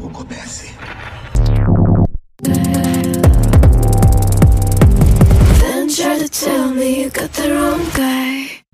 jogo comece.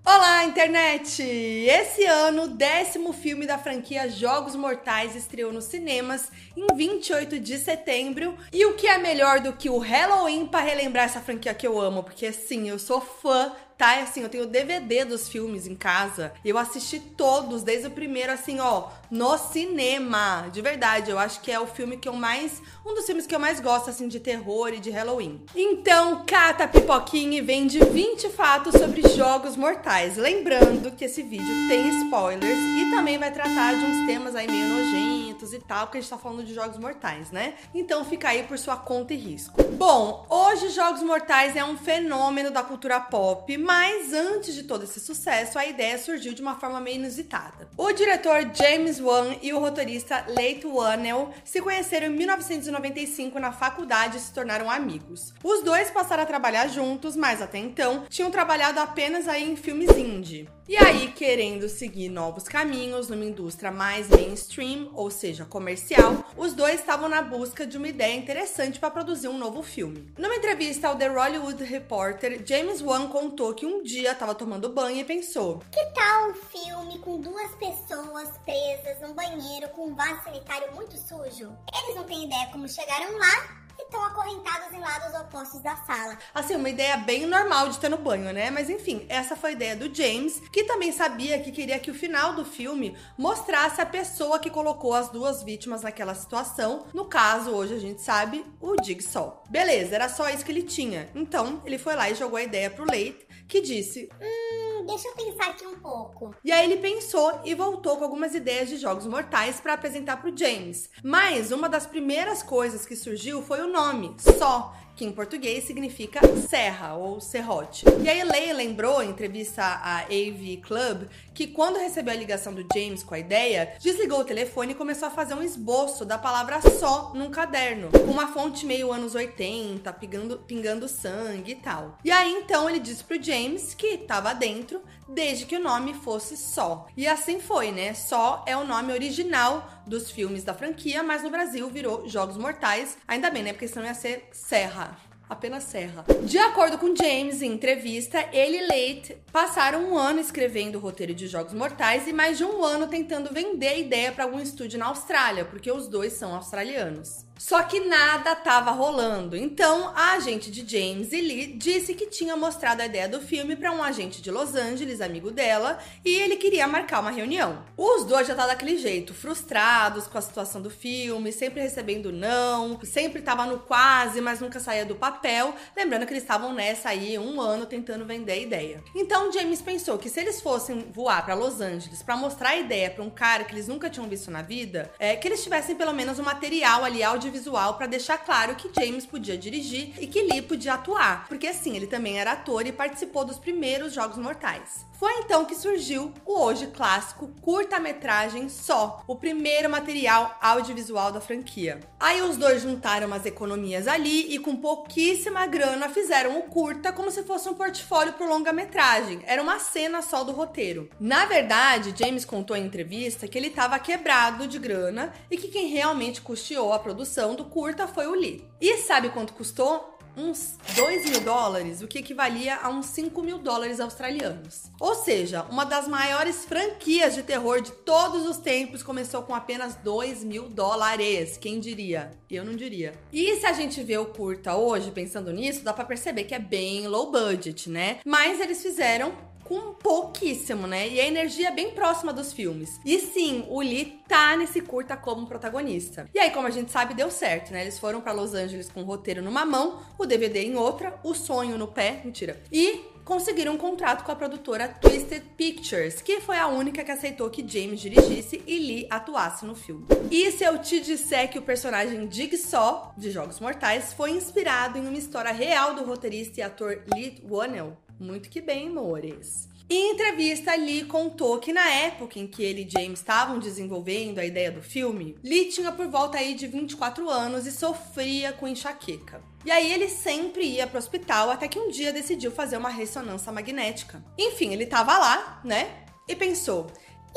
Olá, internet! Esse ano, o décimo filme da franquia Jogos Mortais estreou nos cinemas em 28 de setembro. E o que é melhor do que o Halloween para relembrar essa franquia que eu amo? Porque sim, eu sou fã tá? Assim, eu tenho DVD dos filmes em casa. Eu assisti todos, desde o primeiro, assim, ó, no cinema. De verdade, eu acho que é o filme que eu mais. Um dos filmes que eu mais gosto, assim, de terror e de Halloween. Então, cata pipoquinha e vem de 20 fatos sobre jogos mortais. Lembrando que esse vídeo tem spoilers e também vai tratar de uns temas aí meio nojentos e tal, porque a gente tá falando de jogos mortais, né? Então fica aí por sua conta e risco. Bom, hoje Jogos Mortais é um fenômeno da cultura pop mas antes de todo esse sucesso, a ideia surgiu de uma forma meio inusitada. O diretor James Wan e o roteirista Leigh Whannell se conheceram em 1995 na faculdade e se tornaram amigos. Os dois passaram a trabalhar juntos, mas até então tinham trabalhado apenas aí em filmes indie. E aí, querendo seguir novos caminhos numa indústria mais mainstream, ou seja, comercial, os dois estavam na busca de uma ideia interessante para produzir um novo filme. Numa entrevista ao The Hollywood Reporter, James Wan contou que um dia estava tomando banho e pensou: Que tal um filme com duas pessoas presas num banheiro com um vaso sanitário muito sujo? Eles não têm ideia como chegaram lá estão acorrentados em lados opostos da sala. Assim, uma ideia bem normal de ter no banho, né? Mas enfim, essa foi a ideia do James, que também sabia que queria que o final do filme mostrasse a pessoa que colocou as duas vítimas naquela situação. No caso, hoje a gente sabe, o Jigsaw. Beleza, era só isso que ele tinha. Então, ele foi lá e jogou a ideia pro Leite, que disse: Hum deixa eu pensar aqui um pouco. E aí ele pensou e voltou com algumas ideias de jogos mortais para apresentar pro James. Mas uma das primeiras coisas que surgiu foi o nome, só, que em português significa serra ou serrote. E aí Leia lembrou em entrevista à AV Club que quando recebeu a ligação do James com a ideia, desligou o telefone e começou a fazer um esboço da palavra só num caderno, uma fonte meio anos 80, pingando, pingando sangue e tal. E aí então ele disse pro James que estava dentro desde que o nome fosse só. E assim foi, né? Só é o nome original dos filmes da franquia, mas no Brasil virou Jogos Mortais. Ainda bem, né? Porque senão ia ser Serra apenas Serra. De acordo com James, em entrevista, ele e Leite passaram um ano escrevendo o roteiro de Jogos Mortais e mais de um ano tentando vender a ideia para algum estúdio na Austrália, porque os dois são australianos. Só que nada estava rolando. Então, a agente de James e Lee disse que tinha mostrado a ideia do filme para um agente de Los Angeles, amigo dela, e ele queria marcar uma reunião. Os dois já estavam daquele jeito, frustrados com a situação do filme, sempre recebendo não, sempre tava no quase, mas nunca saía do papel. Lembrando que eles estavam nessa aí um ano tentando vender a ideia. Então, James pensou que se eles fossem voar para Los Angeles para mostrar a ideia para um cara que eles nunca tinham visto na vida, é que eles tivessem pelo menos um material ali audiovisual audiovisual para deixar claro que James podia dirigir e que Lee podia atuar, porque assim, ele também era ator e participou dos primeiros Jogos Mortais. Foi então que surgiu o hoje clássico curta-metragem Só, o primeiro material audiovisual da franquia. Aí os dois juntaram umas economias ali e com pouquíssima grana fizeram o curta como se fosse um portfólio pro longa-metragem. Era uma cena só do roteiro. Na verdade, James contou em entrevista que ele estava quebrado de grana e que quem realmente custeou a produção do curta foi o Lee. E sabe quanto custou? Uns 2 mil dólares, o que equivalia a uns 5 mil dólares australianos. Ou seja, uma das maiores franquias de terror de todos os tempos começou com apenas 2 mil dólares. Quem diria? Eu não diria. E se a gente vê o curta hoje, pensando nisso, dá para perceber que é bem low budget, né? Mas eles fizeram com pouquíssimo, né? E a energia é bem próxima dos filmes. E sim, o Lee tá nesse curta como protagonista. E aí, como a gente sabe, deu certo, né? Eles foram para Los Angeles com o roteiro numa mão, o DVD em outra, o sonho no pé, mentira. E conseguiram um contrato com a produtora Twisted Pictures, que foi a única que aceitou que James dirigisse e Lee atuasse no filme. E se eu te disser que o personagem Jigsaw, de Jogos Mortais, foi inspirado em uma história real do roteirista e ator Lee Whannell, muito que bem, amores. Em entrevista, Lee contou que na época em que ele e James estavam desenvolvendo a ideia do filme, Lee tinha por volta aí de 24 anos e sofria com enxaqueca. E aí ele sempre ia pro hospital até que um dia decidiu fazer uma ressonância magnética. Enfim, ele tava lá, né? E pensou: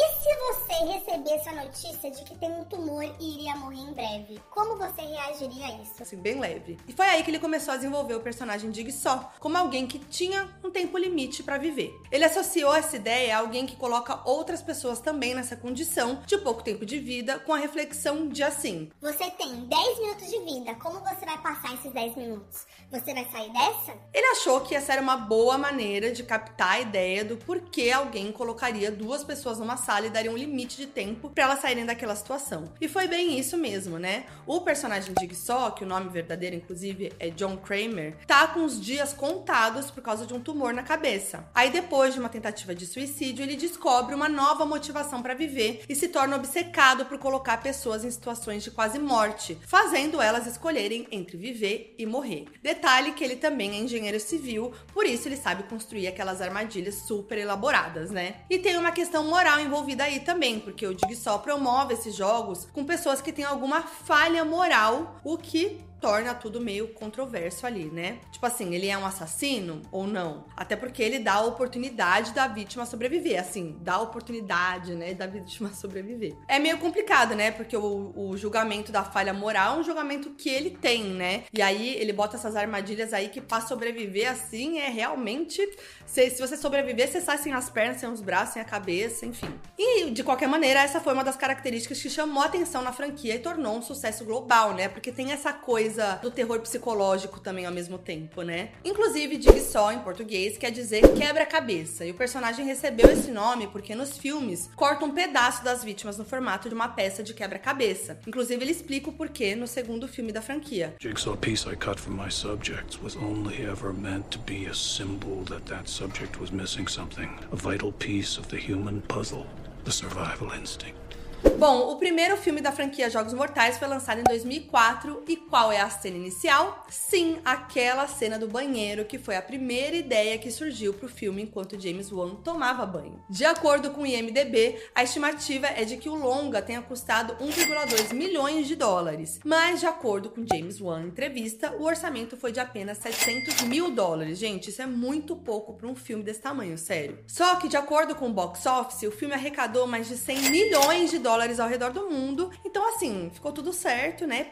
E se você recebesse a notícia de que tem um tumor e iria morrer em breve? Como você reagiria a isso? Assim, bem leve. E foi aí que ele começou a desenvolver o personagem Dig Só como alguém que tinha um tempo limite para viver. Ele associou essa ideia a alguém que coloca outras pessoas também nessa condição de pouco tempo de vida, com a reflexão de assim: Você tem 10 minutos de vida, como você vai passar esses 10 minutos? Você vai sair dessa? Ele achou que essa era uma boa maneira de captar a ideia do porquê alguém colocaria duas pessoas numa sala e daria um limite de tempo para elas saírem daquela situação. E foi bem isso mesmo, né? O personagem Jigsaw, que o nome verdadeiro inclusive é John Kramer, tá com os dias contados por causa de um tumor na cabeça. Aí depois de uma tentativa de suicídio, ele descobre uma nova motivação para viver e se torna obcecado por colocar pessoas em situações de quase morte, fazendo elas escolherem entre viver e morrer. Detalhe que ele também é engenheiro civil, por isso ele sabe construir aquelas armadilhas super elaboradas, né? E tem uma questão moral envolvida aí também, porque o Jigsaw promove esses jogos com pessoas que têm alguma falha moral, o que torna tudo meio controverso ali, né? Tipo assim, ele é um assassino ou não? Até porque ele dá a oportunidade da vítima sobreviver, assim, dá a oportunidade, né, da vítima sobreviver. É meio complicado, né? Porque o, o julgamento da falha moral é um julgamento que ele tem, né? E aí ele bota essas armadilhas aí que pra sobreviver assim é realmente. Se, se você sobreviver, você sai sem as pernas, sem os braços, sem a cabeça, enfim. E de qualquer maneira, essa foi uma das características que chamou atenção na franquia e tornou um sucesso global, né? Porque tem essa coisa coisa do terror psicológico também ao mesmo tempo, né? Inclusive, Jigsaw em português quer dizer quebra-cabeça, e o personagem recebeu esse nome porque nos filmes corta um pedaço das vítimas no formato de uma peça de quebra-cabeça. Inclusive, ele explica o porquê no segundo filme da franquia. Jigsaw piece I cut from my subjects was only ever meant to be a symbol that that subject was missing something, a vital piece of the human puzzle, the survival instinct. Bom, o primeiro filme da franquia Jogos Mortais foi lançado em 2004 e qual é a cena inicial? Sim, aquela cena do banheiro que foi a primeira ideia que surgiu para o filme enquanto James Wan tomava banho. De acordo com o IMDb, a estimativa é de que o longa tenha custado 1,2 milhões de dólares, mas de acordo com James Wan em entrevista, o orçamento foi de apenas 700 mil dólares. Gente, isso é muito pouco para um filme desse tamanho, sério. Só que de acordo com o box office, o filme arrecadou mais de 100 milhões de dólares dólares ao redor do mundo. Então, assim, ficou tudo certo, né?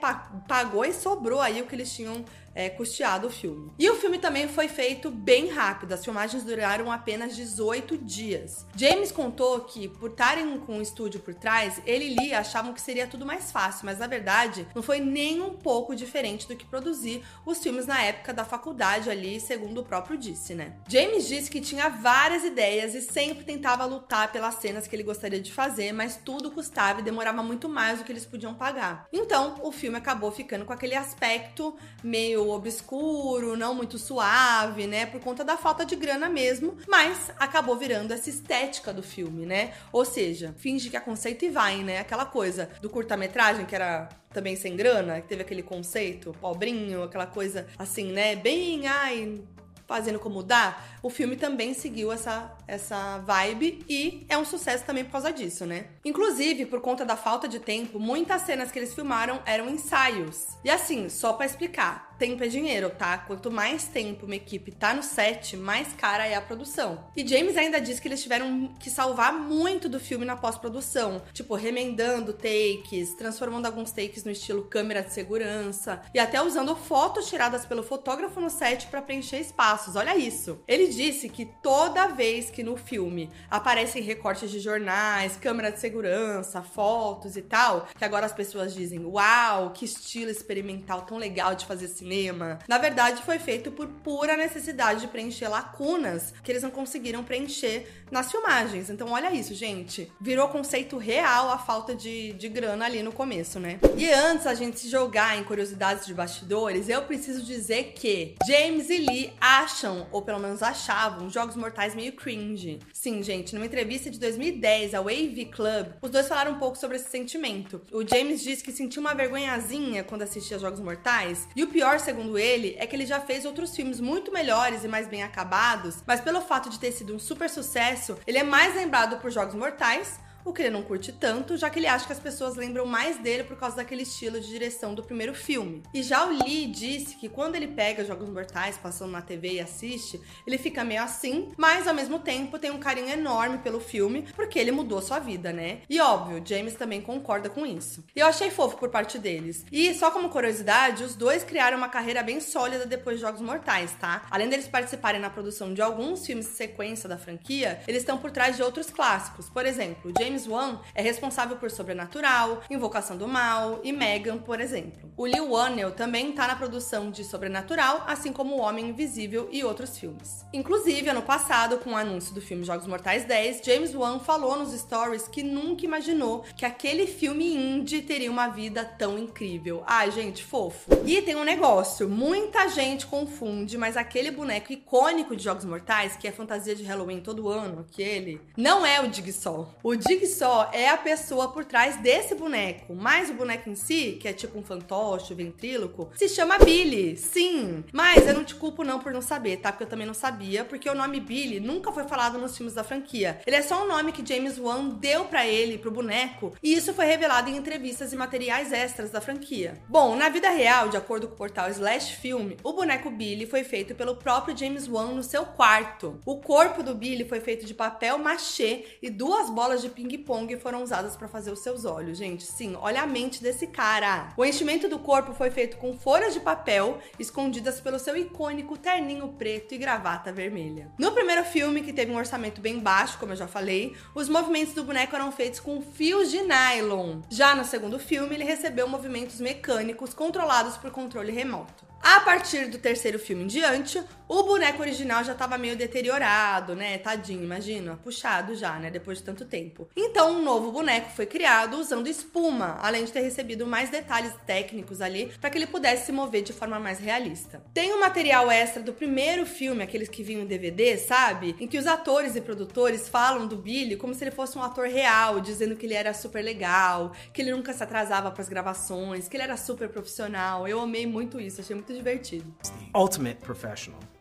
Pagou e sobrou aí o que eles tinham é, custeado o filme. E o filme também foi feito bem rápido, as filmagens duraram apenas 18 dias. James contou que, por estarem com o estúdio por trás, ele e Lee achavam que seria tudo mais fácil, mas na verdade não foi nem um pouco diferente do que produzir os filmes na época da faculdade ali, segundo o próprio disse, né? James disse que tinha várias ideias e sempre tentava lutar pelas cenas que ele gostaria de fazer, mas tudo custava e demorava muito mais do que eles podiam pagar. Então, o filme acabou ficando com aquele aspecto meio obscuro, não muito suave, né? Por conta da falta de grana mesmo, mas acabou virando essa estética do filme, né? Ou seja, finge que é conceito e vai, né? Aquela coisa do curta-metragem que era também sem grana, que teve aquele conceito, pobrinho, aquela coisa assim, né? Bem, ai, fazendo como dá, o filme também seguiu essa, essa vibe e é um sucesso também por causa disso, né? Inclusive, por conta da falta de tempo, muitas cenas que eles filmaram eram ensaios. E assim, só para explicar, tempo é dinheiro, tá? Quanto mais tempo uma equipe tá no set, mais cara é a produção. E James ainda diz que eles tiveram que salvar muito do filme na pós-produção, tipo remendando takes, transformando alguns takes no estilo câmera de segurança e até usando fotos tiradas pelo fotógrafo no set para preencher espaços. Olha isso. Ele disse que toda vez que no filme aparecem recortes de jornais, câmera de segurança, fotos e tal, que agora as pessoas dizem: "Uau, que estilo experimental tão legal de fazer cinema. Na verdade, foi feito por pura necessidade de preencher lacunas que eles não conseguiram preencher nas filmagens. Então, olha isso, gente. Virou conceito real a falta de, de grana ali no começo, né? E antes a gente se jogar em curiosidades de bastidores, eu preciso dizer que James e Lee acham, ou pelo menos achavam, Jogos Mortais meio cringe. Sim, gente, numa entrevista de 2010 ao AV Club, os dois falaram um pouco sobre esse sentimento. O James disse que sentiu uma vergonhazinha quando assistia Jogos Mortais, e o pior segundo ele, é que ele já fez outros filmes muito melhores e mais bem acabados, mas pelo fato de ter sido um super sucesso, ele é mais lembrado por Jogos Mortais o que ele não curte tanto, já que ele acha que as pessoas lembram mais dele por causa daquele estilo de direção do primeiro filme. E já o Lee disse que quando ele pega Jogos Mortais passando na TV e assiste, ele fica meio assim, mas ao mesmo tempo tem um carinho enorme pelo filme, porque ele mudou sua vida, né? E óbvio, James também concorda com isso. Eu achei fofo por parte deles. E só como curiosidade, os dois criaram uma carreira bem sólida depois de Jogos Mortais, tá? Além deles participarem na produção de alguns filmes de sequência da franquia, eles estão por trás de outros clássicos. Por exemplo, James Wan é responsável por Sobrenatural, Invocação do Mal e Megan, por exemplo. O Lee Wannell também tá na produção de Sobrenatural, assim como O Homem Invisível e outros filmes. Inclusive, ano passado, com o anúncio do filme Jogos Mortais 10, James Wan falou nos stories que nunca imaginou que aquele filme indie teria uma vida tão incrível. Ai, gente, fofo. E tem um negócio, muita gente confunde, mas aquele boneco icônico de Jogos Mortais, que é fantasia de Halloween todo ano, aquele, não é o Jigsaw. O Jigsaw é a pessoa por trás desse boneco, mas o boneco em si, que é tipo um fantoche, ventríloco, se chama Billy. Sim, mas eu não te culpo não por não saber, tá? Porque eu também não sabia, porque o nome Billy nunca foi falado nos filmes da franquia. Ele é só um nome que James Wan deu para ele, pro boneco, e isso foi revelado em entrevistas e materiais extras da franquia. Bom, na vida real, de acordo com o portal Slash Film, o boneco Billy foi feito pelo próprio James Wan no seu quarto. O corpo do Billy foi feito de papel machê e duas bolas de ping-pong foram usadas para fazer os seus olhos. Gente, sim, olha a mente desse cara. O enchimento do corpo foi feito com folhas de papel escondidas pelo seu icônico terninho preto e gravata vermelha. No primeiro filme, que teve um orçamento bem baixo, como eu já falei, os movimentos do boneco eram feitos com fios de nylon. Já no segundo filme, ele recebeu movimentos mecânicos controlados por controle remoto. A partir do terceiro filme em diante, o boneco original já estava meio deteriorado, né? Tadinho, imagina, puxado já, né? Depois de tanto tempo. Então, um novo boneco foi criado usando espuma, além de ter recebido mais detalhes técnicos ali para que ele pudesse se mover de forma mais realista. Tem um material extra do primeiro filme, aqueles que vinham em DVD, sabe? Em que os atores e produtores falam do Billy como se ele fosse um ator real, dizendo que ele era super legal, que ele nunca se atrasava para as gravações, que ele era super profissional. Eu amei muito isso, achei muito divertido. Ultimate professional.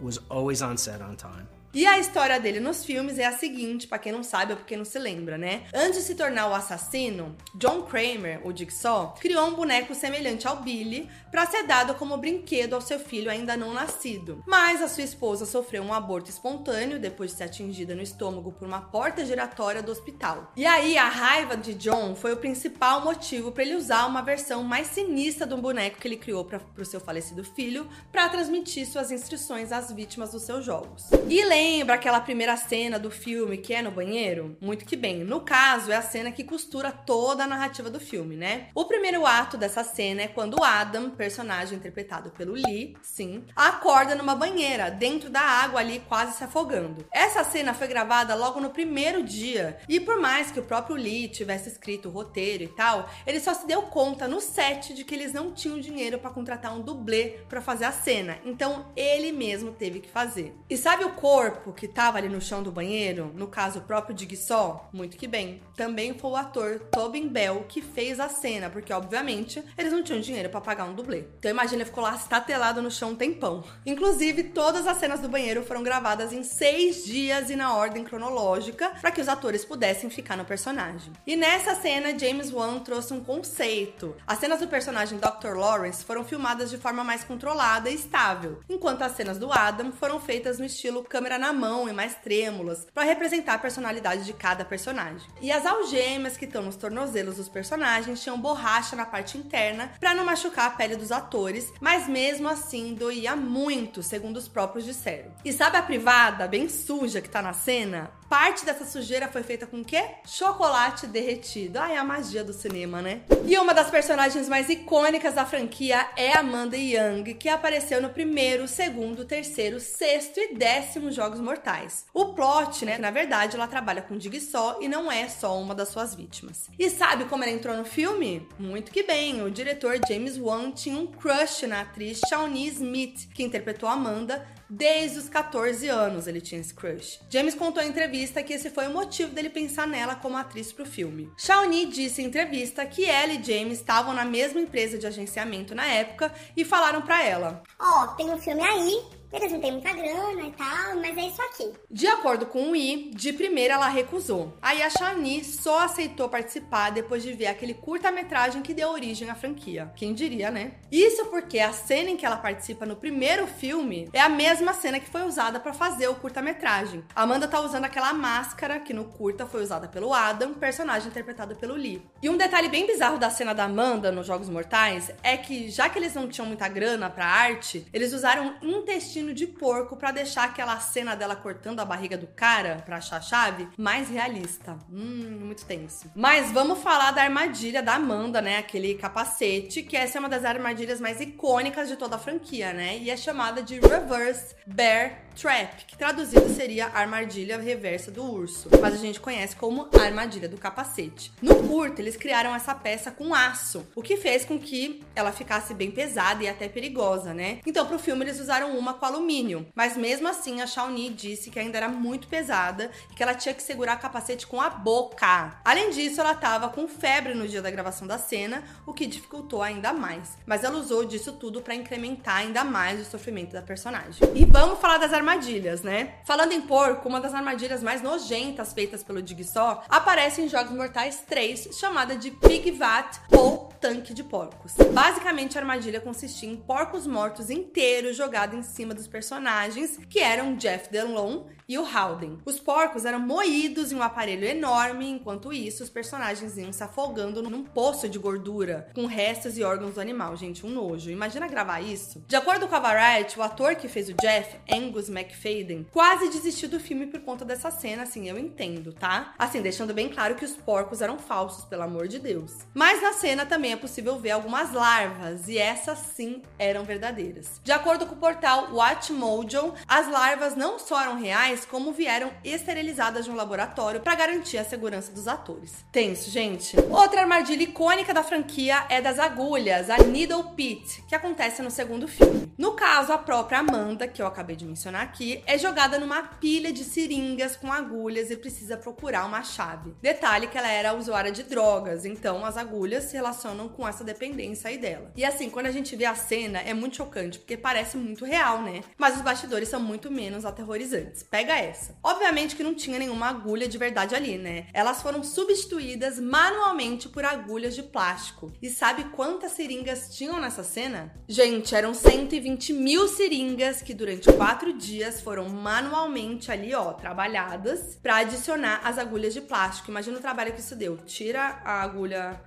Was always on set on time. E a história dele nos filmes é a seguinte, para quem não sabe ou porque não se lembra, né? Antes de se tornar o assassino, John Kramer, o Jigsaw, criou um boneco semelhante ao Billy para ser dado como brinquedo ao seu filho ainda não nascido. Mas a sua esposa sofreu um aborto espontâneo depois de ser atingida no estômago por uma porta giratória do hospital. E aí a raiva de John foi o principal motivo para ele usar uma versão mais sinistra do boneco que ele criou para o seu falecido filho para transmitir suas instruções às vítimas dos seus jogos. E lembra aquela primeira cena do filme que é no banheiro? Muito que bem. No caso, é a cena que costura toda a narrativa do filme, né? O primeiro ato dessa cena é quando Adam, personagem interpretado pelo Lee, sim, acorda numa banheira, dentro da água ali, quase se afogando. Essa cena foi gravada logo no primeiro dia, e por mais que o próprio Lee tivesse escrito o roteiro e tal, ele só se deu conta no set de que eles não tinham dinheiro para contratar um dublê para fazer a cena. Então ele mesmo teve que fazer. E sabe o corpo que tava ali no chão do banheiro, no caso o próprio Jigsaw? Muito que bem. Também foi o ator Tobin Bell que fez a cena, porque obviamente eles não tinham dinheiro para pagar um dublê. Então imagina, ficou lá estatelado no chão um tempão. Inclusive, todas as cenas do banheiro foram gravadas em seis dias e na ordem cronológica, para que os atores pudessem ficar no personagem. E nessa cena, James Wan trouxe um conceito. As cenas do personagem Dr. Lawrence foram filmadas de forma mais controlada e estável, enquanto as cenas do Adam foram feitas no estilo câmera na mão e mais trêmulas, para representar a personalidade de cada personagem. E as algemas que estão nos tornozelos dos personagens tinham borracha na parte interna para não machucar a pele dos atores, mas mesmo assim doía muito, segundo os próprios disseram. E sabe a privada, bem suja que tá na cena? Parte dessa sujeira foi feita com o quê? Chocolate derretido. Ai, a magia do cinema, né? E uma das personagens mais icônicas da franquia é Amanda Young, que apareceu no primeiro, segundo, terceiro, sexto e décimo Jogos Mortais. O plot, né? Na verdade, ela trabalha com Jigsaw e não é só uma das suas vítimas. E sabe como ela entrou no filme? Muito que bem. O diretor James Wan tinha um crush na atriz Shawnee Smith, que interpretou Amanda, Desde os 14 anos ele tinha esse crush. James contou em entrevista que esse foi o motivo dele pensar nela como atriz pro filme. Shawnee disse em entrevista que ela e James estavam na mesma empresa de agenciamento na época e falaram para ela: Ó, oh, tem um filme aí, Eles não têm muita grana e tal, mas é isso aqui. De acordo com o I, de primeira ela recusou. Aí a Shani só aceitou participar depois de ver aquele curta-metragem que deu origem à franquia. Quem diria, né? Isso porque a cena em que ela participa no primeiro filme é a mesma cena que foi usada para fazer o curta-metragem. Amanda tá usando aquela máscara que no curta foi usada pelo Adam, personagem interpretado pelo Lee. E um detalhe bem bizarro da cena da Amanda nos Jogos Mortais é que, já que eles não tinham muita grana pra arte, eles usaram intestino de porco para deixar aquela cena dela cortando a barriga do cara pra achar a chave mais realista. Hum, muito tenso. Mas vamos falar da armadilha da Amanda, né? Aquele capacete, que essa é uma das armadilhas mais icônicas de toda a franquia, né? E é chamada de Reverse Bear Trap, que traduzido seria armadilha reversa do urso, mas a gente conhece como armadilha do capacete. No curto, eles criaram essa peça com aço, o que fez com que ela ficasse bem pesada e até perigosa, né? Então, pro filme, eles usaram uma com alumínio, mas mesmo assim, a Shawnee disse que ainda era muito pesada e que ela tinha que segurar o capacete com a boca. Além disso, ela tava com febre no dia da gravação da cena, o que dificultou ainda mais. Mas ela usou disso tudo para incrementar ainda mais o sofrimento da personagem. E vamos falar das armadilhas, né? Falando em porco, uma das armadilhas mais nojentas feitas pelo Jigsaw aparece em Jogos Mortais 3, chamada de Pig Vat ou Tanque de Porcos. Basicamente, a armadilha consistia em porcos mortos inteiros jogados em cima dos personagens, que eram Jeff Delon e o Howden. Os porcos eram moídos em um aparelho enorme, enquanto isso, os personagens iam se afogando num poço de gordura, com restos e órgãos do animal. Gente, um nojo. Imagina gravar isso. De acordo com a Variety, o ator que fez o Jeff, Angus McFadden, quase desistiu do filme por conta dessa cena, assim, eu entendo, tá? Assim, deixando bem claro que os porcos eram falsos, pelo amor de Deus. Mas na cena também é possível ver algumas larvas, e essas sim eram verdadeiras. De acordo com o portal Watchmojo, as larvas não só eram como vieram esterilizadas de um laboratório para garantir a segurança dos atores. Tenso, gente. Outra armadilha icônica da franquia é das agulhas, a Needle Pit, que acontece no segundo filme. No caso, a própria Amanda, que eu acabei de mencionar aqui, é jogada numa pilha de seringas com agulhas e precisa procurar uma chave. Detalhe que ela era usuária de drogas, então as agulhas se relacionam com essa dependência aí dela. E assim, quando a gente vê a cena, é muito chocante, porque parece muito real, né? Mas os bastidores são muito menos aterrorizantes. Pega essa. Obviamente que não tinha nenhuma agulha de verdade ali, né? Elas foram substituídas manualmente por agulhas de plástico. E sabe quantas seringas tinham nessa cena? Gente, eram 120 mil seringas que durante quatro dias foram manualmente ali, ó, trabalhadas para adicionar as agulhas de plástico. Imagina o trabalho que isso deu. Tira a agulha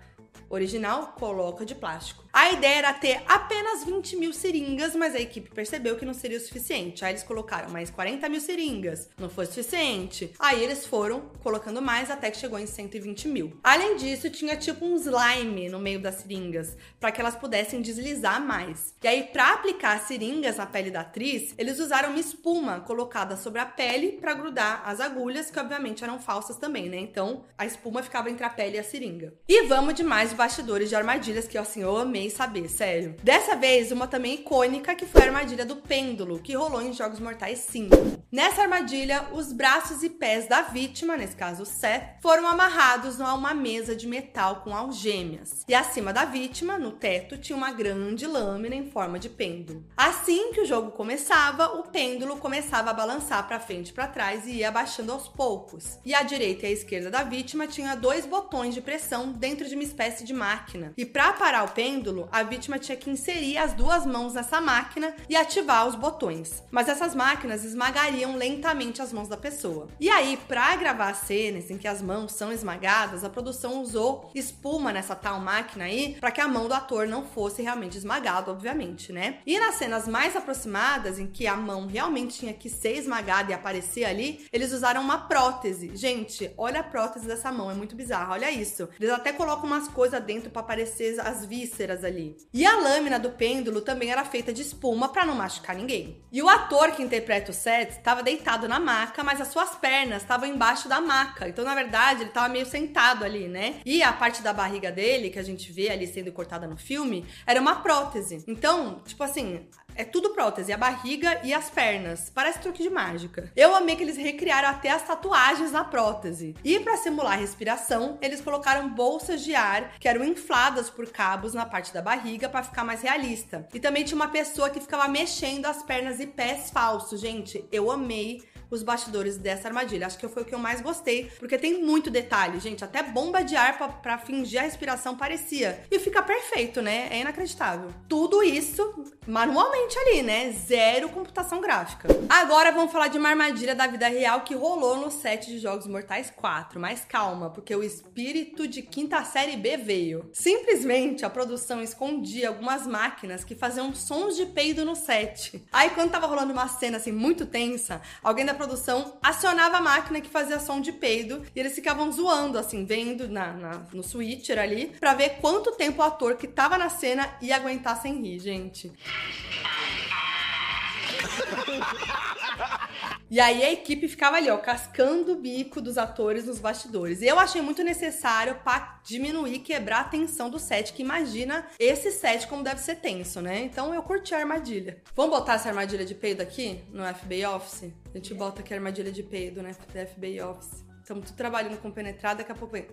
original, coloca de plástico. A ideia era ter apenas 20 mil seringas, mas a equipe percebeu que não seria o suficiente. Aí eles colocaram mais 40 mil seringas, não foi suficiente. Aí eles foram colocando mais até que chegou em 120 mil. Além disso, tinha tipo um slime no meio das seringas, para que elas pudessem deslizar mais. E aí, para aplicar as seringas na pele da atriz, eles usaram uma espuma colocada sobre a pele para grudar as agulhas, que obviamente eram falsas também, né? Então a espuma ficava entre a pele e a seringa. E vamos de mais bastidores de armadilhas que assim, eu amei saber, sério. Dessa vez, uma também icônica que foi a armadilha do pêndulo, que rolou em Jogos Mortais 5. Nessa armadilha, os braços e pés da vítima, nesse caso Seth, foram amarrados a uma mesa de metal com algêmeas. E acima da vítima, no teto, tinha uma grande lâmina em forma de pêndulo. Assim que o jogo começava, o pêndulo começava a balançar para frente e para trás e ia abaixando aos poucos. E à direita e à esquerda da vítima tinha dois botões de pressão dentro de uma espécie de máquina. E para parar o pêndulo, a vítima tinha que inserir as duas mãos nessa máquina e ativar os botões. Mas essas máquinas esmagariam lentamente as mãos da pessoa. E aí, para gravar cenas em que as mãos são esmagadas, a produção usou espuma nessa tal máquina aí para que a mão do ator não fosse realmente esmagada, obviamente, né? E nas cenas mais aproximadas, em que a mão realmente tinha que ser esmagada e aparecer ali, eles usaram uma prótese. Gente, olha a prótese dessa mão, é muito bizarra, olha isso. Eles até colocam umas coisas dentro para aparecer as vísceras ali. E a lâmina do pêndulo também era feita de espuma para não machucar ninguém. E o ator que interpreta o Seth estava deitado na maca, mas as suas pernas estavam embaixo da maca. Então, na verdade, ele estava meio sentado ali, né? E a parte da barriga dele, que a gente vê ali sendo cortada no filme, era uma prótese. Então, tipo assim, É tudo prótese, a barriga e as pernas. Parece truque de mágica. Eu amei que eles recriaram até as tatuagens na prótese. E para simular a respiração, eles colocaram bolsas de ar que eram infladas por cabos na parte da barriga para ficar mais realista. E também tinha uma pessoa que ficava mexendo as pernas e pés falsos. Gente, eu amei os bastidores dessa armadilha. Acho que foi o que eu mais gostei, porque tem muito detalhe, gente. Até bomba de ar para fingir a respiração parecia. E fica perfeito, né? É inacreditável. Tudo isso manualmente ali, né? Zero computação gráfica. Agora vamos falar de uma armadilha da vida real que rolou no set de Jogos Mortais 4. Mas calma, porque o espírito de quinta série B veio. Simplesmente a produção escondia algumas máquinas que faziam sons de peido no set. Aí quando tava rolando uma cena assim muito tensa, alguém da produção acionava a máquina que fazia som de peido e eles ficavam zoando, assim, vendo na, na no switcher ali, pra ver quanto tempo o ator que tava na cena ia aguentar sem rir, gente. E aí a equipe ficava ali, ó, cascando o bico dos atores nos bastidores. E eu achei muito necessário para diminuir, quebrar a tensão do set, que imagina esse set como deve ser tenso, né? Então eu curti a armadilha. Vamos botar essa armadilha de peido aqui no FBI Office? A gente bota aqui a armadilha de peido, né? FBI Office. Estamos tudo trabalhando com penetrada, daqui a pouco vem.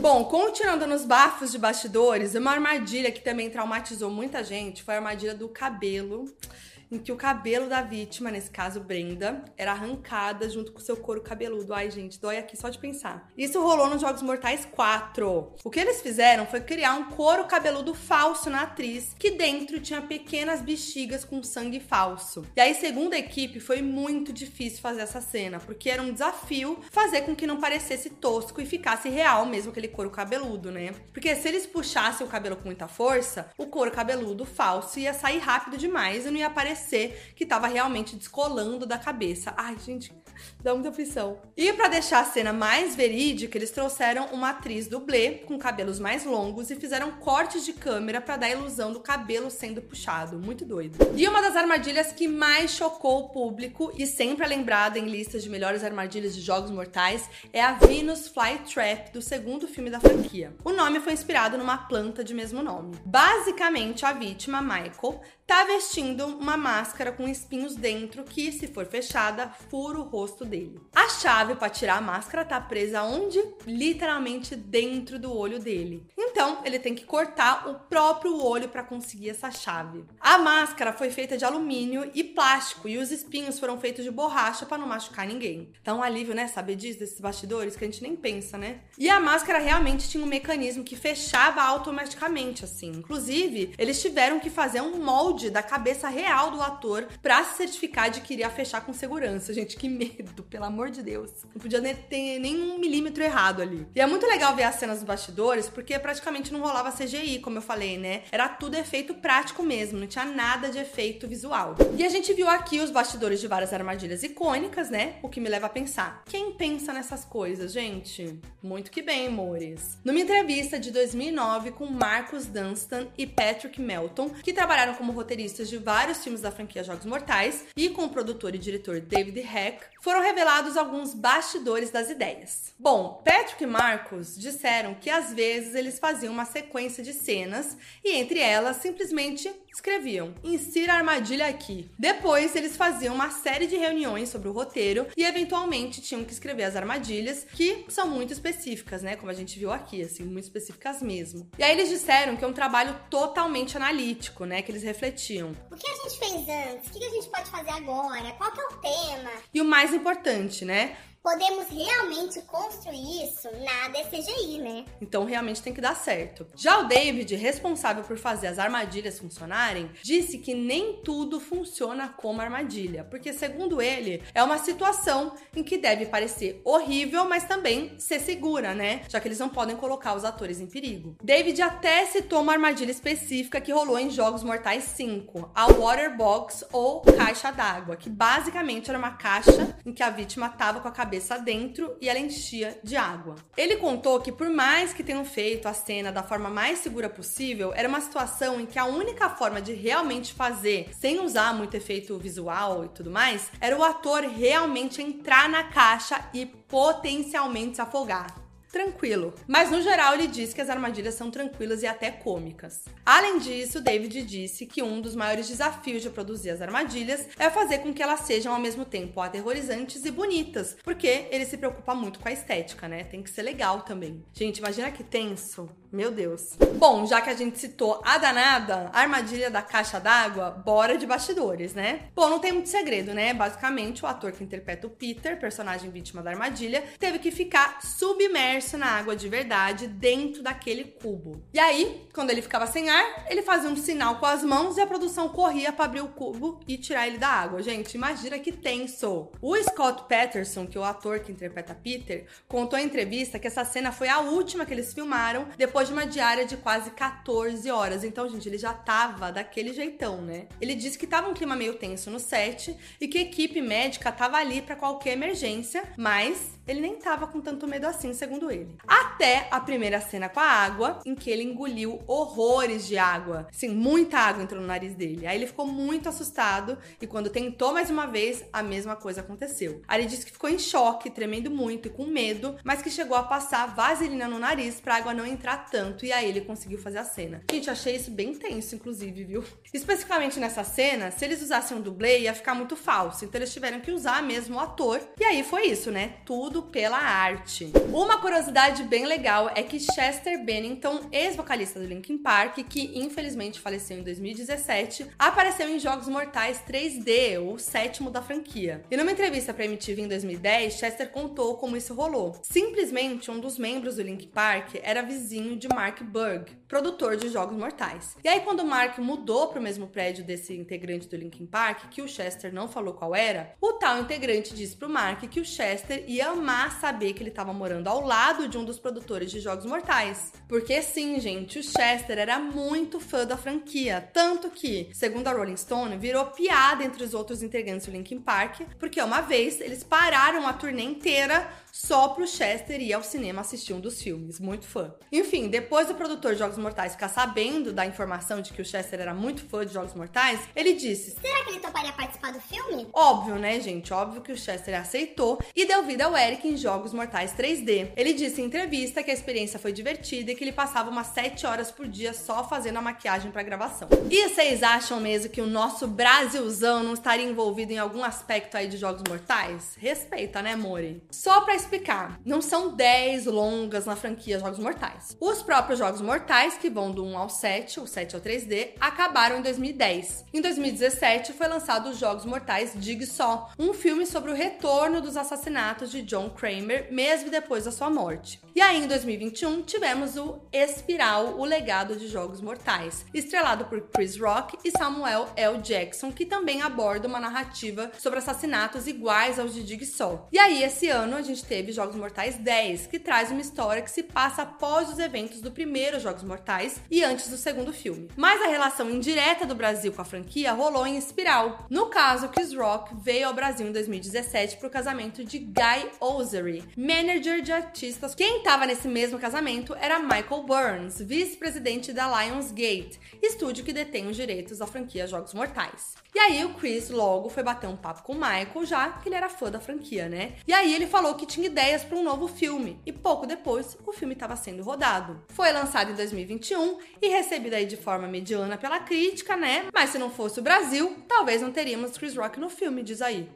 Bom, continuando nos bafos de bastidores, uma armadilha que também traumatizou muita gente foi a armadilha do cabelo em que o cabelo da vítima, nesse caso Brenda, era arrancada junto com seu couro cabeludo. Ai, gente, dói aqui só de pensar. Isso rolou nos Jogos Mortais 4. O que eles fizeram foi criar um couro cabeludo falso na atriz, que dentro tinha pequenas bexigas com sangue falso. E aí, segundo a equipe, foi muito difícil fazer essa cena, porque era um desafio fazer com que não parecesse tosco e ficasse real mesmo aquele couro cabeludo, né? Porque se eles puxassem o cabelo com muita força, o couro cabeludo falso ia sair rápido demais e não ia aparecer que tava realmente descolando da cabeça. Ai, gente, dá muita aflição. E para deixar a cena mais verídica, eles trouxeram uma atriz dublê com cabelos mais longos e fizeram cortes de câmera para dar a ilusão do cabelo sendo puxado. Muito doido. E uma das armadilhas que mais chocou o público e sempre é lembrada em listas de melhores armadilhas de jogos mortais é a Venus Flytrap do segundo filme da franquia. O nome foi inspirado numa planta de mesmo nome. Basicamente, a vítima, Michael, tá vestindo uma máscara com espinhos dentro que, se for fechada, fura o rosto dele. A chave para tirar a máscara tá presa onde? Literalmente dentro do olho dele. Então, ele tem que cortar o próprio olho para conseguir essa chave. A máscara foi feita de alumínio e plástico e os espinhos foram feitos de borracha para não machucar ninguém. Então, um alívio, né, saber disso desses bastidores que a gente nem pensa, né? E a máscara realmente tinha um mecanismo que fechava automaticamente assim. Inclusive, eles tiveram que fazer um molde molde da cabeça real do ator para se certificar de que iria fechar com segurança. Gente, que medo, pelo amor de Deus. Não podia ter nenhum milímetro errado ali. E é muito legal ver as cenas dos bastidores, porque praticamente não rolava CGI, como eu falei, né? Era tudo efeito prático mesmo, não tinha nada de efeito visual. E a gente viu aqui os bastidores de várias armadilhas icônicas, né? O que me leva a pensar. Quem pensa nessas coisas, gente? Muito que bem, amores. Numa entrevista de 2009 com Marcus Dunstan e Patrick Melton, que trabalharam como roteiristas de vários filmes da franquia Jogos Mortais e com o produtor e diretor David Heck, foram revelados alguns bastidores das ideias. Bom, Patrick e Marcos disseram que às vezes eles faziam uma sequência de cenas e entre elas simplesmente escreviam: insira a armadilha aqui. Depois eles faziam uma série de reuniões sobre o roteiro e eventualmente tinham que escrever as armadilhas, que são muito específicas, né? Como a gente viu aqui, assim, muito específicas mesmo. E aí eles disseram que é um trabalho totalmente analítico, né? Que eles refletiam. O que a gente fez antes? O que a gente pode fazer agora? Qual que é o tema? E o mais mais importante, né? Podemos realmente construir isso na DCGI, né? Então realmente tem que dar certo. Já o David, responsável por fazer as armadilhas funcionarem, disse que nem tudo funciona como armadilha, porque segundo ele, é uma situação em que deve parecer horrível, mas também ser segura, né? Já que eles não podem colocar os atores em perigo. David até citou uma armadilha específica que rolou em Jogos Mortais 5, a Water Box ou caixa d'água, que basicamente era uma caixa em que a vítima tava com a cabeça cabeça dentro e ela enchia de água. Ele contou que, por mais que tenham feito a cena da forma mais segura possível, era uma situação em que a única forma de realmente fazer, sem usar muito efeito visual e tudo mais, era o ator realmente entrar na caixa e potencialmente se afogar. Tranquilo. Mas no geral ele diz que as armadilhas são tranquilas e até cômicas. Além disso, David disse que um dos maiores desafios de produzir as armadilhas é fazer com que elas sejam ao mesmo tempo aterrorizantes e bonitas, porque ele se preocupa muito com a estética, né? Tem que ser legal também. Gente, imagina que tenso. Meu Deus. Bom, já que a gente citou a danada, a armadilha da caixa d'água, bora de bastidores, né? Bom, não tem muito segredo, né? Basicamente, o ator que interpreta o Peter, personagem vítima da armadilha, teve que ficar submerso na água de verdade dentro daquele cubo. E aí, quando ele ficava sem ar, ele fazia um sinal com as mãos e a produção corria para abrir o cubo e tirar ele da água. Gente, imagina que tenso. O Scott Patterson, que é o ator que interpreta Peter, contou em entrevista que essa cena foi a última que eles filmaram depois depois de uma diária de quase 14 horas. Então, gente, ele já tava daquele jeitão, né? Ele disse que tava um clima meio tenso no set e que a equipe médica tava ali para qualquer emergência, mas ele nem tava com tanto medo assim, segundo ele. Até a primeira cena com a água, em que ele engoliu horrores de água. Sim, muita água entrou no nariz dele. Aí ele ficou muito assustado e quando tentou mais uma vez, a mesma coisa aconteceu. Aí ele disse que ficou em choque, tremendo muito e com medo, mas que chegou a passar vaselina no nariz pra água não entrar tanto e aí ele conseguiu fazer a cena. Gente, achei isso bem tenso, inclusive, viu? Especificamente nessa cena, se eles usassem um dublê, ia ficar muito falso. Então eles tiveram que usar mesmo o ator. E aí foi isso, né? Tudo pela arte. Uma curiosidade bem legal é que Chester Bennington, ex-vocalista do Linkin Park, que infelizmente faleceu em 2017, apareceu em Jogos Mortais 3D, o sétimo da franquia. E numa entrevista para MTV em 2010, Chester contou como isso rolou. Simplesmente um dos membros do Linkin Park era vizinho de Mark Berg, produtor de Jogos Mortais. E aí, quando o Mark mudou para o mesmo prédio desse integrante do Linkin Park, que o Chester não falou qual era, o tal integrante disse pro Mark que o Chester ia amar saber que ele estava morando ao lado de um dos produtores de Jogos Mortais. Porque sim, gente, o Chester era muito fã da franquia, tanto que, segundo a Rolling Stone, virou piada entre os outros integrantes do Linkin Park, porque uma vez eles pararam a turnê inteira só pro Chester ir ao cinema assistir um dos filmes, muito fã. Enfim, depois do produtor de Jogos Mortais ficar sabendo da informação de que o Chester era muito fã de Jogos Mortais, ele disse: Será que ele toparia participar do filme? Óbvio, né, gente? Óbvio que o Chester aceitou e deu vida ao Eric em Jogos Mortais 3D. Ele disse em entrevista que a experiência foi divertida e que ele passava umas 7 horas por dia só fazendo a maquiagem pra gravação. E vocês acham mesmo que o nosso Brasilzão não estaria envolvido em algum aspecto aí de Jogos Mortais? Respeita, né, Mori? Só pra explicar, não são 10 longas na franquia Jogos Mortais. Os próprios Jogos Mortais, que vão do 1 ao 7, o 7 ao 3D, acabaram em 2010. Em 2017 foi lançado os Jogos Mortais Jigsaw, um filme sobre o retorno dos assassinatos de John Kramer, mesmo depois da sua morte. E aí, em 2021, tivemos o Espiral, o legado de Jogos Mortais, estrelado por Chris Rock e Samuel L. Jackson, que também aborda uma narrativa sobre assassinatos iguais aos de Jigsaw. E aí, esse ano, a gente teve Jogos Mortais 10, que traz uma história que se passa após os eventos do primeiro Jogos Mortais e antes do segundo filme. Mas a relação indireta do Brasil com a franquia rolou em Espiral. No caso, Chris Rock veio ao Brasil em 2017 para o casamento de Guy Osery, manager de artistas. Quem estava nesse mesmo casamento era Michael Burns, vice-presidente da Lionsgate, estúdio que detém os direitos da franquia Jogos Mortais. E aí o Chris logo foi bater um papo com o Michael, já que ele era fã da franquia, né? E aí ele falou que tinha ideias para um novo filme. E pouco depois, o filme estava sendo rodado. Foi lançado em 2021 e recebido aí de forma mediana pela crítica, né? Mas se não fosse o Brasil, talvez não teríamos Chris Rock no filme, diz aí.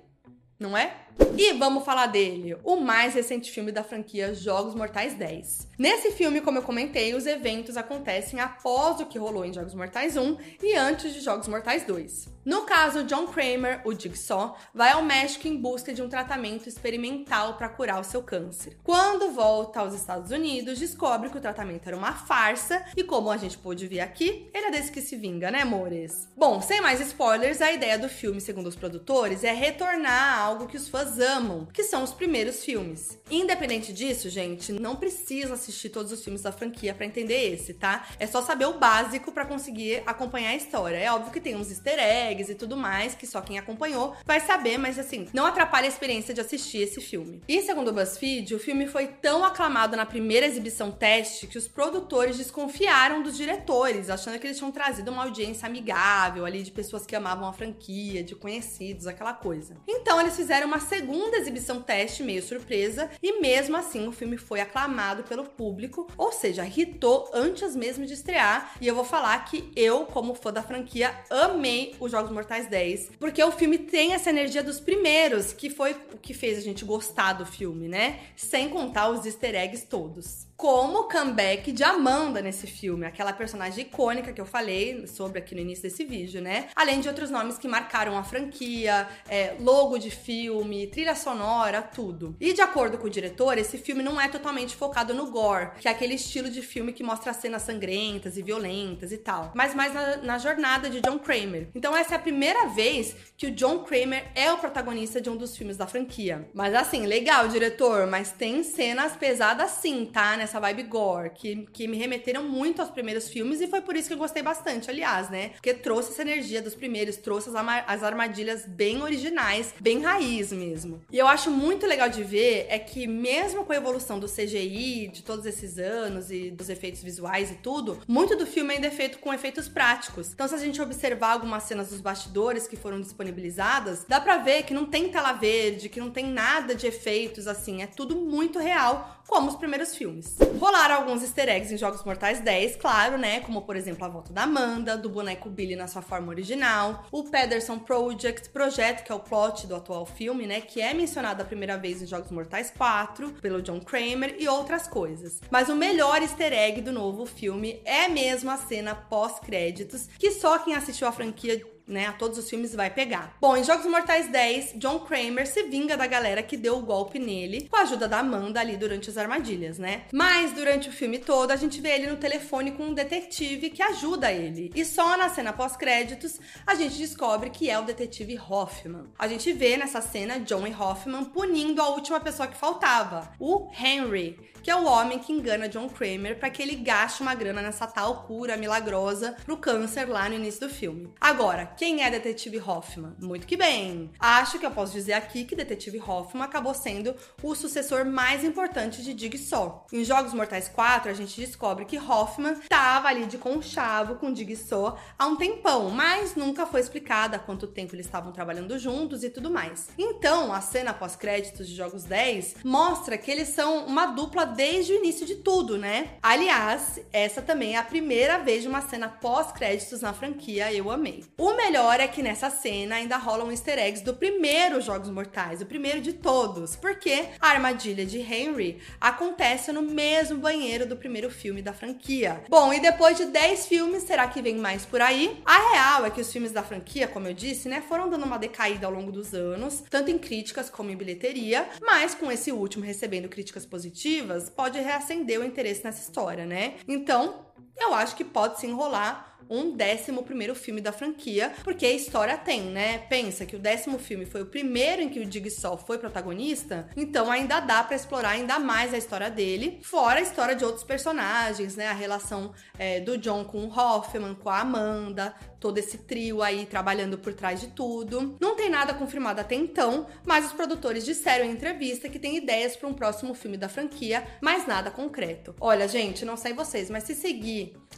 Não é? E vamos falar dele, o mais recente filme da franquia Jogos Mortais 10. Nesse filme, como eu comentei, os eventos acontecem após o que rolou em Jogos Mortais 1 e antes de Jogos Mortais 2. No caso, John Kramer, o Jigsaw, vai ao México em busca de um tratamento experimental para curar o seu câncer. Quando volta aos Estados Unidos, descobre que o tratamento era uma farsa e, como a gente pôde ver aqui, ele é desse que se vinga, né, amores? Bom, sem mais spoilers, a ideia do filme, segundo os produtores, é retornar a algo que os fãs amam, que são os primeiros filmes. Independente disso, gente, não precisa assistir todos os filmes da franquia para entender esse, tá? É só saber o básico para conseguir acompanhar a história. É óbvio que tem uns easter eggs e tudo mais, que só quem acompanhou vai saber, mas assim, não atrapalha a experiência de assistir esse filme. E segundo o BuzzFeed, o filme foi tão aclamado na primeira exibição teste que os produtores desconfiaram dos diretores, achando que eles tinham trazido uma audiência amigável ali de pessoas que amavam a franquia, de conhecidos, aquela coisa. Então eles fizeram uma segunda exibição teste meio surpresa e mesmo assim o filme foi aclamado pelo público, ou seja, hitou antes mesmo de estrear. E eu vou falar que eu, como fã da franquia, amei os Jogos Mortais 10, porque o filme tem essa energia dos primeiros, que foi o que fez a gente gostar do filme, né? Sem contar os easter eggs todos como o comeback de Amanda nesse filme, aquela personagem icônica que eu falei sobre aqui no início desse vídeo, né? Além de outros nomes que marcaram a franquia, é, logo de filme, trilha sonora, tudo. E de acordo com o diretor, esse filme não é totalmente focado no gore, que é aquele estilo de filme que mostra cenas sangrentas e violentas e tal, mas mais na, na jornada de John Kramer. Então essa é a primeira vez que o John Kramer é o protagonista de um dos filmes da franquia. Mas assim, legal, diretor, mas tem cenas pesadas sim, tá? Nessa vibe gore, que, que me remeteram muito aos primeiros filmes e foi por isso que eu gostei bastante, aliás, né? Porque trouxe essa energia dos primeiros, trouxe as, as armadilhas bem originais, bem raiz mesmo. E eu acho muito legal de ver é que mesmo com a evolução do CGI de todos esses anos e dos efeitos visuais e tudo, muito do filme ainda é feito com efeitos práticos. Então, se a gente observar algumas cenas dos bastidores que foram disponibilizadas, dá pra ver que não tem tela verde, que não tem nada de efeitos assim, é tudo muito real, como os primeiros filmes. Rolaram alguns easter eggs em Jogos Mortais 10, claro, né? Como, por exemplo, a volta da Amanda, do boneco Billy na sua forma original, o Pederson Project, projeto que é o plot do atual filme, né? Que é mencionado a primeira vez em Jogos Mortais 4, pelo John Kramer e outras coisas. Mas o melhor easter egg do novo filme é mesmo a cena pós-créditos, que só quem assistiu a franquia né, a todos os filmes vai pegar. Bom, em Jogos Mortais 10, John Kramer se vinga da galera que deu o golpe nele, com a ajuda da Amanda ali durante as armadilhas, né? Mas durante o filme todo, a gente vê ele no telefone com um detetive que ajuda ele. E só na cena pós-créditos, a gente descobre que é o detetive Hoffman. A gente vê nessa cena John e Hoffman punindo a última pessoa que faltava, o Henry, que é o homem que engana John Kramer para que ele gaste uma grana nessa tal cura milagrosa pro câncer lá no início do filme. Agora, quem é Detetive Hoffman? Muito que bem. Acho que eu posso dizer aqui que Detetive Hoffman acabou sendo o sucessor mais importante de Jigsaw. Em Jogos Mortais 4, a gente descobre que Hoffman tava ali de conchavo com Jigsaw há um tempão, mas nunca foi explicado quanto tempo eles estavam trabalhando juntos e tudo mais. Então, a cena pós-créditos de Jogos 10 mostra que eles são uma dupla desde o início de tudo, né? Aliás, essa também é a primeira vez de uma cena pós-créditos na franquia, eu amei. O melhor é que nessa cena ainda rolam easter eggs do primeiro Jogos Mortais, o primeiro de todos, porque a armadilha de Henry acontece no mesmo banheiro do primeiro filme da franquia. Bom, e depois de 10 filmes, será que vem mais por aí? A real é que os filmes da franquia, como eu disse, né, foram dando uma decaída ao longo dos anos, tanto em críticas como em bilheteria, mas com esse último recebendo críticas positivas, pode reacender o interesse nessa história, né? Então, eu acho que pode se enrolar um décimo primeiro filme da franquia, porque a história tem, né? Pensa que o décimo filme foi o primeiro em que o Jigsaw foi protagonista, então ainda dá para explorar ainda mais a história dele, fora a história de outros personagens, né? A relação é, do John com o Hoffman, com a Amanda, todo esse trio aí trabalhando por trás de tudo. Não tem nada confirmado até então, mas os produtores disseram em entrevista que tem ideias para um próximo filme da franquia, mas nada concreto. Olha, gente, não sei vocês, mas se seguir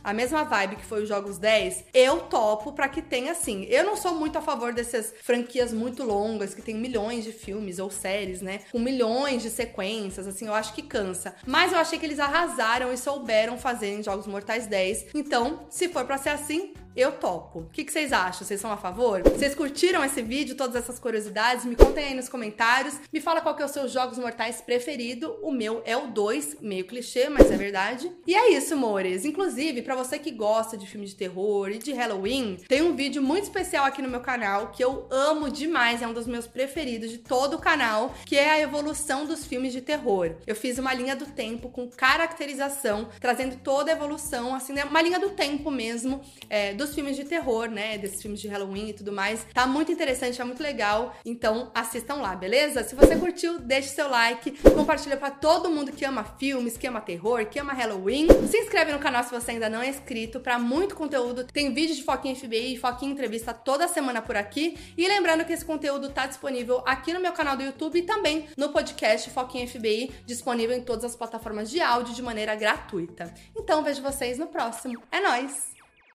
a mesma vibe que foi os Jogos 10, eu topo para que tenha assim. Eu não sou muito a favor dessas franquias muito longas que tem milhões de filmes ou séries, né? Com milhões de sequências, assim, eu acho que cansa. Mas eu achei que eles arrasaram e souberam fazer em Jogos Mortais 10. Então, se for para ser assim, eu topo. O que, que, vocês acham? Vocês são a favor? Vocês curtiram esse vídeo, todas essas curiosidades? Me contem aí nos comentários. Me fala qual que é o seu Jogos Mortais preferido. O meu é o 2, meio clichê, mas é verdade. E é isso, amores. Inclusive, para você que gosta de filme de terror e de Halloween, tem um vídeo muito especial aqui no meu canal que eu amo demais, é um dos meus preferidos de todo o canal, que é a evolução dos filmes de terror. Eu fiz uma linha do tempo com caracterização, trazendo toda a evolução, assim, né? uma linha do tempo mesmo, é, dos filmes de terror, né? Desses filmes de Halloween e tudo mais. Tá muito interessante, é muito legal. Então assistam lá, beleza? Se você curtiu, deixe seu like, compartilha para todo mundo que ama filmes, que ama terror, que ama Halloween. Se inscreve no canal se você ainda não é inscrito para muito conteúdo. Tem vídeo de Foquinha FBI e Foquinha Entrevista toda semana por aqui. E lembrando que esse conteúdo tá disponível aqui no meu canal do YouTube e também no podcast Foquinha FBI, disponível em todas as plataformas de áudio de maneira gratuita. Então vejo vocês no próximo. É nós.